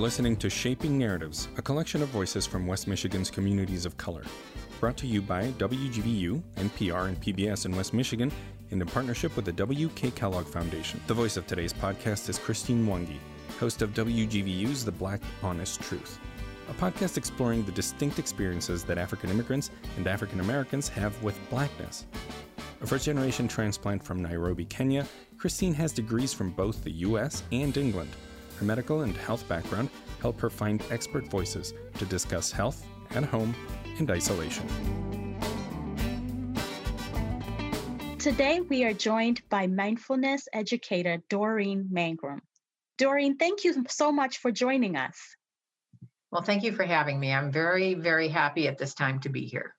listening to Shaping Narratives, a collection of voices from West Michigan's communities of color. Brought to you by WGVU, NPR, and PBS in West Michigan and in partnership with the W.K. Kellogg Foundation. The voice of today's podcast is Christine Mwangi, host of WGVU's The Black Honest Truth, a podcast exploring the distinct experiences that African immigrants and African Americans have with blackness. A first generation transplant from Nairobi, Kenya, Christine has degrees from both the US and England. Her medical and health background help her find expert voices to discuss health at home and isolation. Today, we are joined by mindfulness educator Doreen Mangrum. Doreen, thank you so much for joining us. Well, thank you for having me. I'm very, very happy at this time to be here.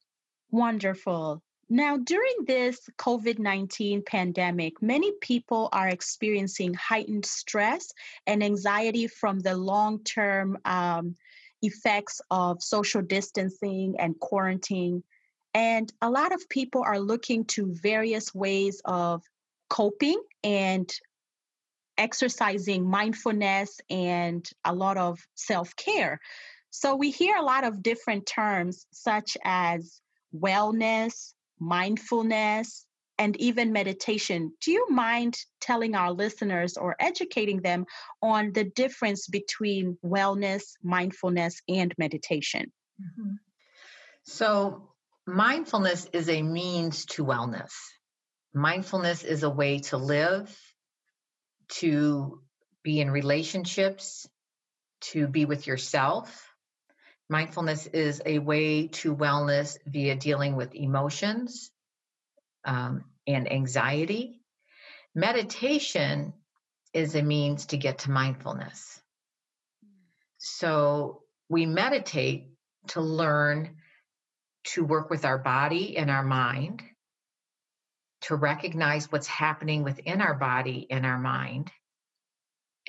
Wonderful. Now, during this COVID 19 pandemic, many people are experiencing heightened stress and anxiety from the long term um, effects of social distancing and quarantine. And a lot of people are looking to various ways of coping and exercising mindfulness and a lot of self care. So we hear a lot of different terms such as wellness, mindfulness, and even meditation. Do you mind telling our listeners or educating them on the difference between wellness, mindfulness, and meditation? Mm-hmm. So, mindfulness is a means to wellness. Mindfulness is a way to live, to be in relationships, to be with yourself, Mindfulness is a way to wellness via dealing with emotions um, and anxiety. Meditation is a means to get to mindfulness. So we meditate to learn to work with our body and our mind, to recognize what's happening within our body and our mind.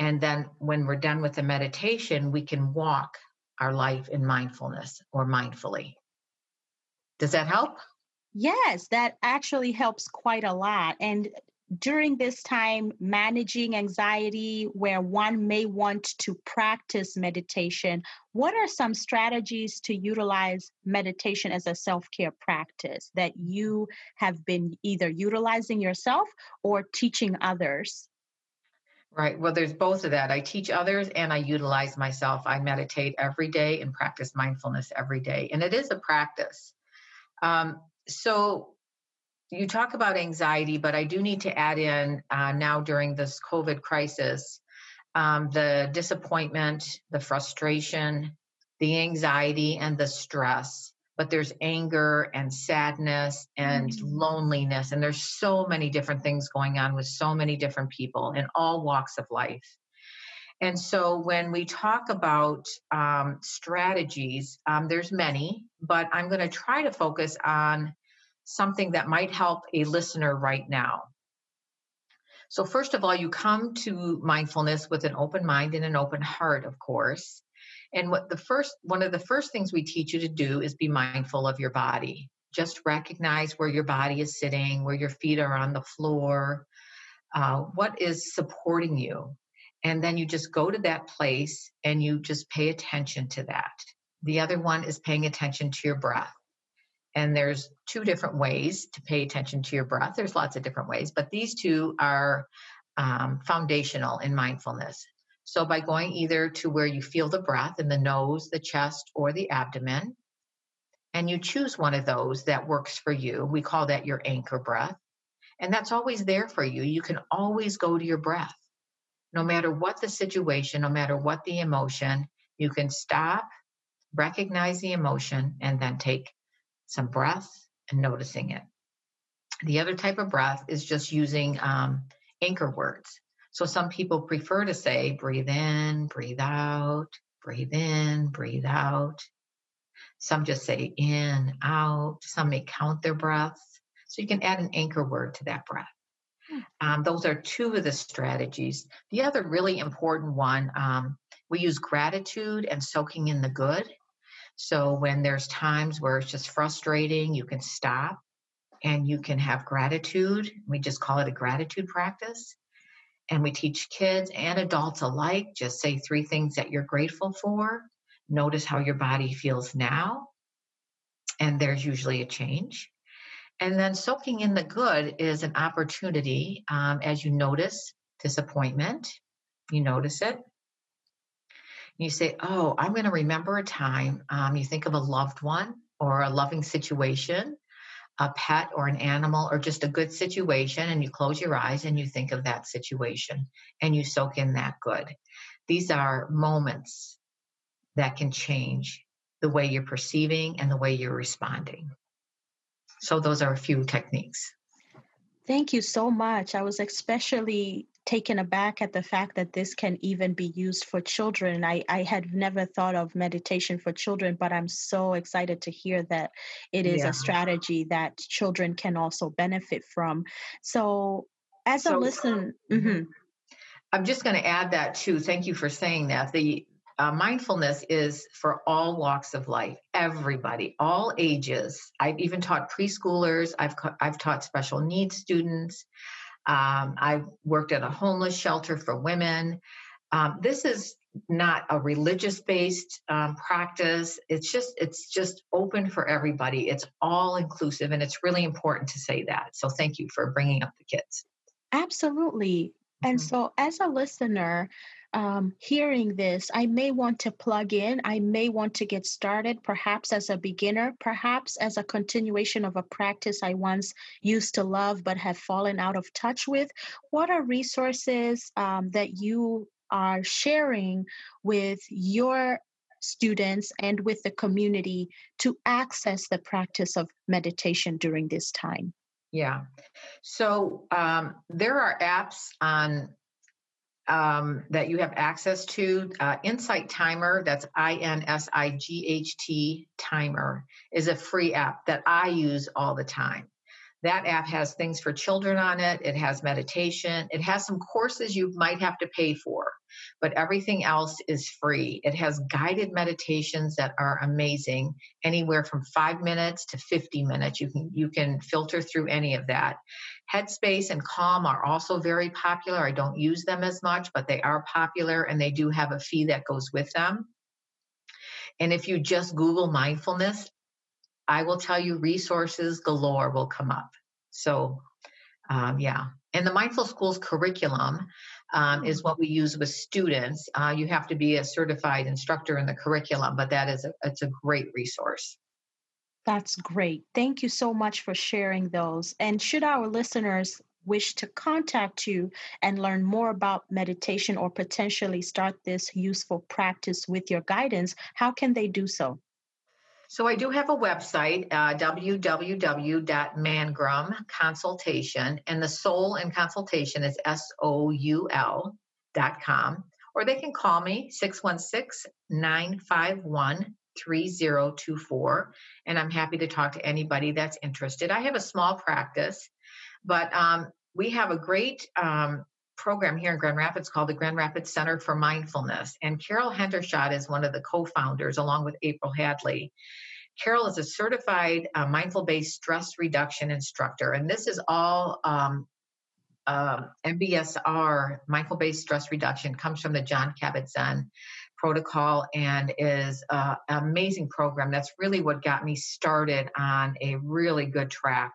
And then when we're done with the meditation, we can walk our life in mindfulness or mindfully. Does that help? Yes, that actually helps quite a lot. And during this time, managing anxiety, where one may want to practice meditation, what are some strategies to utilize meditation as a self care practice that you have been either utilizing yourself or teaching others? Right. Well, there's both of that. I teach others and I utilize myself. I meditate every day and practice mindfulness every day. And it is a practice. Um, so you talk about anxiety, but I do need to add in uh, now during this COVID crisis um, the disappointment, the frustration, the anxiety, and the stress but there's anger and sadness and mm-hmm. loneliness. And there's so many different things going on with so many different people in all walks of life. And so when we talk about um, strategies, um, there's many, but I'm going to try to focus on something that might help a listener right now. So, first of all, you come to mindfulness with an open mind and an open heart, of course. And what the first one of the first things we teach you to do is be mindful of your body. Just recognize where your body is sitting, where your feet are on the floor, uh, what is supporting you. And then you just go to that place and you just pay attention to that. The other one is paying attention to your breath. And there's two different ways to pay attention to your breath. There's lots of different ways, but these two are um, foundational in mindfulness. So, by going either to where you feel the breath in the nose, the chest, or the abdomen, and you choose one of those that works for you, we call that your anchor breath. And that's always there for you. You can always go to your breath. No matter what the situation, no matter what the emotion, you can stop, recognize the emotion, and then take some breath and noticing it. The other type of breath is just using um, anchor words. So some people prefer to say, breathe in, breathe out, breathe in, breathe out. Some just say in, out. Some may count their breaths. So you can add an anchor word to that breath. Hmm. Um, those are two of the strategies. The other really important one, um, we use gratitude and soaking in the good. So when there's times where it's just frustrating, you can stop and you can have gratitude. We just call it a gratitude practice And we teach kids and adults alike just say three things that you're grateful for. Notice how your body feels now. And there's usually a change. And then soaking in the good is an opportunity um, as you notice disappointment, you notice it. You say, Oh, I'm going to remember a time. Um, you think of a loved one or a loving situation, a pet or an animal, or just a good situation, and you close your eyes and you think of that situation and you soak in that good. These are moments that can change the way you're perceiving and the way you're responding. So, those are a few techniques. Thank you so much. I was especially taken aback at the fact that this can even be used for children. I, I had never thought of meditation for children, but I'm so excited to hear that it is yeah. a strategy that children can also benefit from. So, as so, a listen, mm-hmm. mm-hmm. I'm just going to add that too. Thank you for saying that. The uh, mindfulness is for all walks of life, everybody, all ages. I've even taught preschoolers. I've I've taught special needs students. Um, I've worked at a homeless shelter for women. Um, this is not a religious based um, practice. It's just it's just open for everybody. It's all inclusive and it's really important to say that. So thank you for bringing up the kids. Absolutely. And mm-hmm. so as a listener um, hearing this, I may want to plug in. I may want to get started, perhaps as a beginner, perhaps as a continuation of a practice I once used to love but have fallen out of touch with. What are resources um, that you are sharing with your students and with the community to access the practice of meditation during this time? Yeah. So um, there are apps on um, that you have access to. Uh, Insight Timer, that's I N S I G H T Timer, is a free app that I use all the time. That app has things for children on it, it has meditation, it has some courses you might have to pay for, but everything else is free. It has guided meditations that are amazing, anywhere from 5 minutes to 50 minutes. You can you can filter through any of that. Headspace and Calm are also very popular. I don't use them as much, but they are popular and they do have a fee that goes with them. And if you just Google mindfulness, I will tell you resources galore will come up. So, um, yeah. And the Mindful Schools curriculum um, is what we use with students. Uh, you have to be a certified instructor in the curriculum, but that is a, it's a great resource. That's great. Thank you so much for sharing those. And should our listeners wish to contact you and learn more about meditation or potentially start this useful practice with your guidance, how can they do so? So I do have a website, uh, and the soul and consultation is S-O-U-L dot com. Or they can call me 616-951-3024, and I'm happy to talk to anybody that's interested. I have a small practice, but um, we have a great um, program here in Grand Rapids called the Grand Rapids Center for Mindfulness. And Carol Hendershot is one of the co founders, along with April Hadley. Carol is a certified uh, mindful based stress reduction instructor. And this is all um, uh, MBSR, mindful based stress reduction, comes from the Jon Kabat-Zinn protocol and is uh, an amazing program. That's really what got me started on a really good track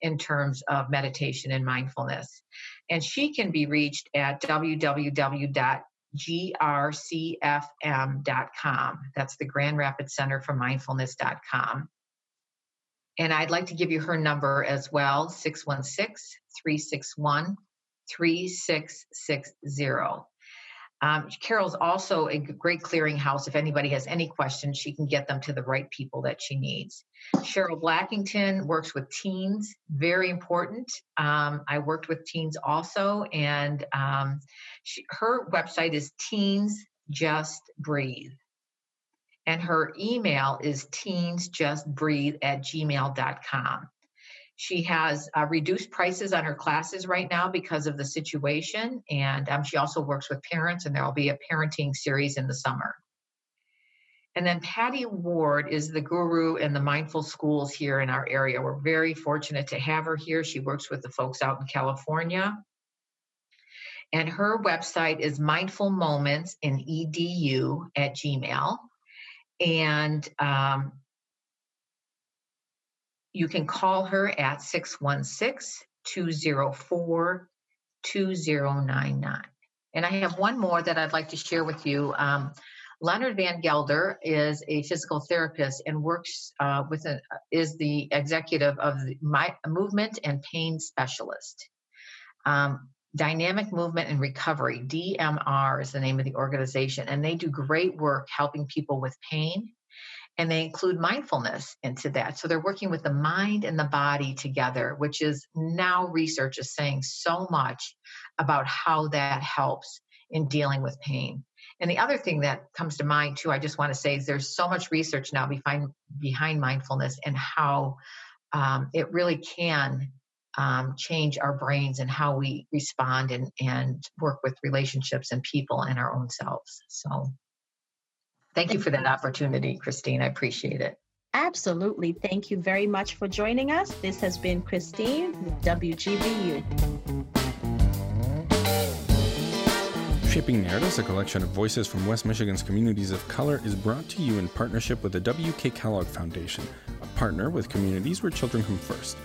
in terms of meditation and mindfulness. And she can be reached at www.grcfm.com. That's the Grand Rapids Center for Mindfulness.com. And I'd like to give you her number as well 616 361 3660. Um, Carol's also a great clearinghouse. If anybody has any questions, she can get them to the right people that she needs. Cheryl Blackington works with teens, very important. Um, I worked with teens also, and um, she, her website is Teens Just Breathe. And her email is teensjustbreathe at gmail.com. She has uh, reduced prices on her classes right now because of the situation. And um, she also works with parents, and there will be a parenting series in the summer. And then Patty Ward is the guru in the mindful schools here in our area. We're very fortunate to have her here. She works with the folks out in California. And her website is mindful moments in edu at gmail. And um, you can call her at 616 204 2099. And I have one more that I'd like to share with you. Um, Leonard Van Gelder is a physical therapist and works uh, with a, is the executive of the my, movement and pain specialist. Um, Dynamic Movement and Recovery, DMR is the name of the organization, and they do great work helping people with pain. And they include mindfulness into that. So they're working with the mind and the body together, which is now research is saying so much about how that helps in dealing with pain. And the other thing that comes to mind too, I just want to say is there's so much research now behind behind mindfulness and how um, it really can um, change our brains and how we respond and, and work with relationships and people and our own selves. So thank you for that opportunity, Christine. I appreciate it. Absolutely. Thank you very much for joining us. This has been Christine, WGVU. Shaping Narratives, a collection of voices from West Michigan's communities of color, is brought to you in partnership with the W.K. Kellogg Foundation, a partner with communities where children come first.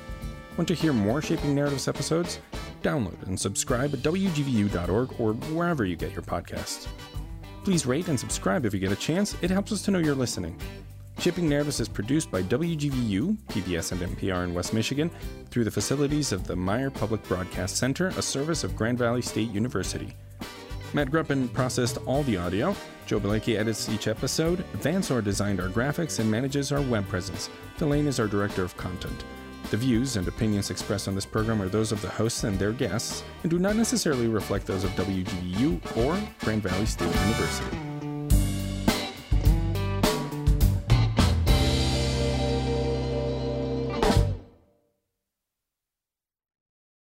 Want to hear more Shaping Narratives episodes? Download and subscribe at WGVU.org or wherever you get your podcasts. Please rate and subscribe if you get a chance, it helps us to know you're listening. Shaping Narratives is produced by WGVU, PBS, and NPR in West Michigan through the facilities of the Meijer Public Broadcast Center, a service of Grand Valley State University. Matt Gruppen processed all the audio. Joe Balecki edits each episode. Vansor designed our graphics and manages our web presence. Delane is our director of content. The views and opinions expressed on this program are those of the hosts and their guests and do not necessarily reflect those of WGVU or Grand Valley State University.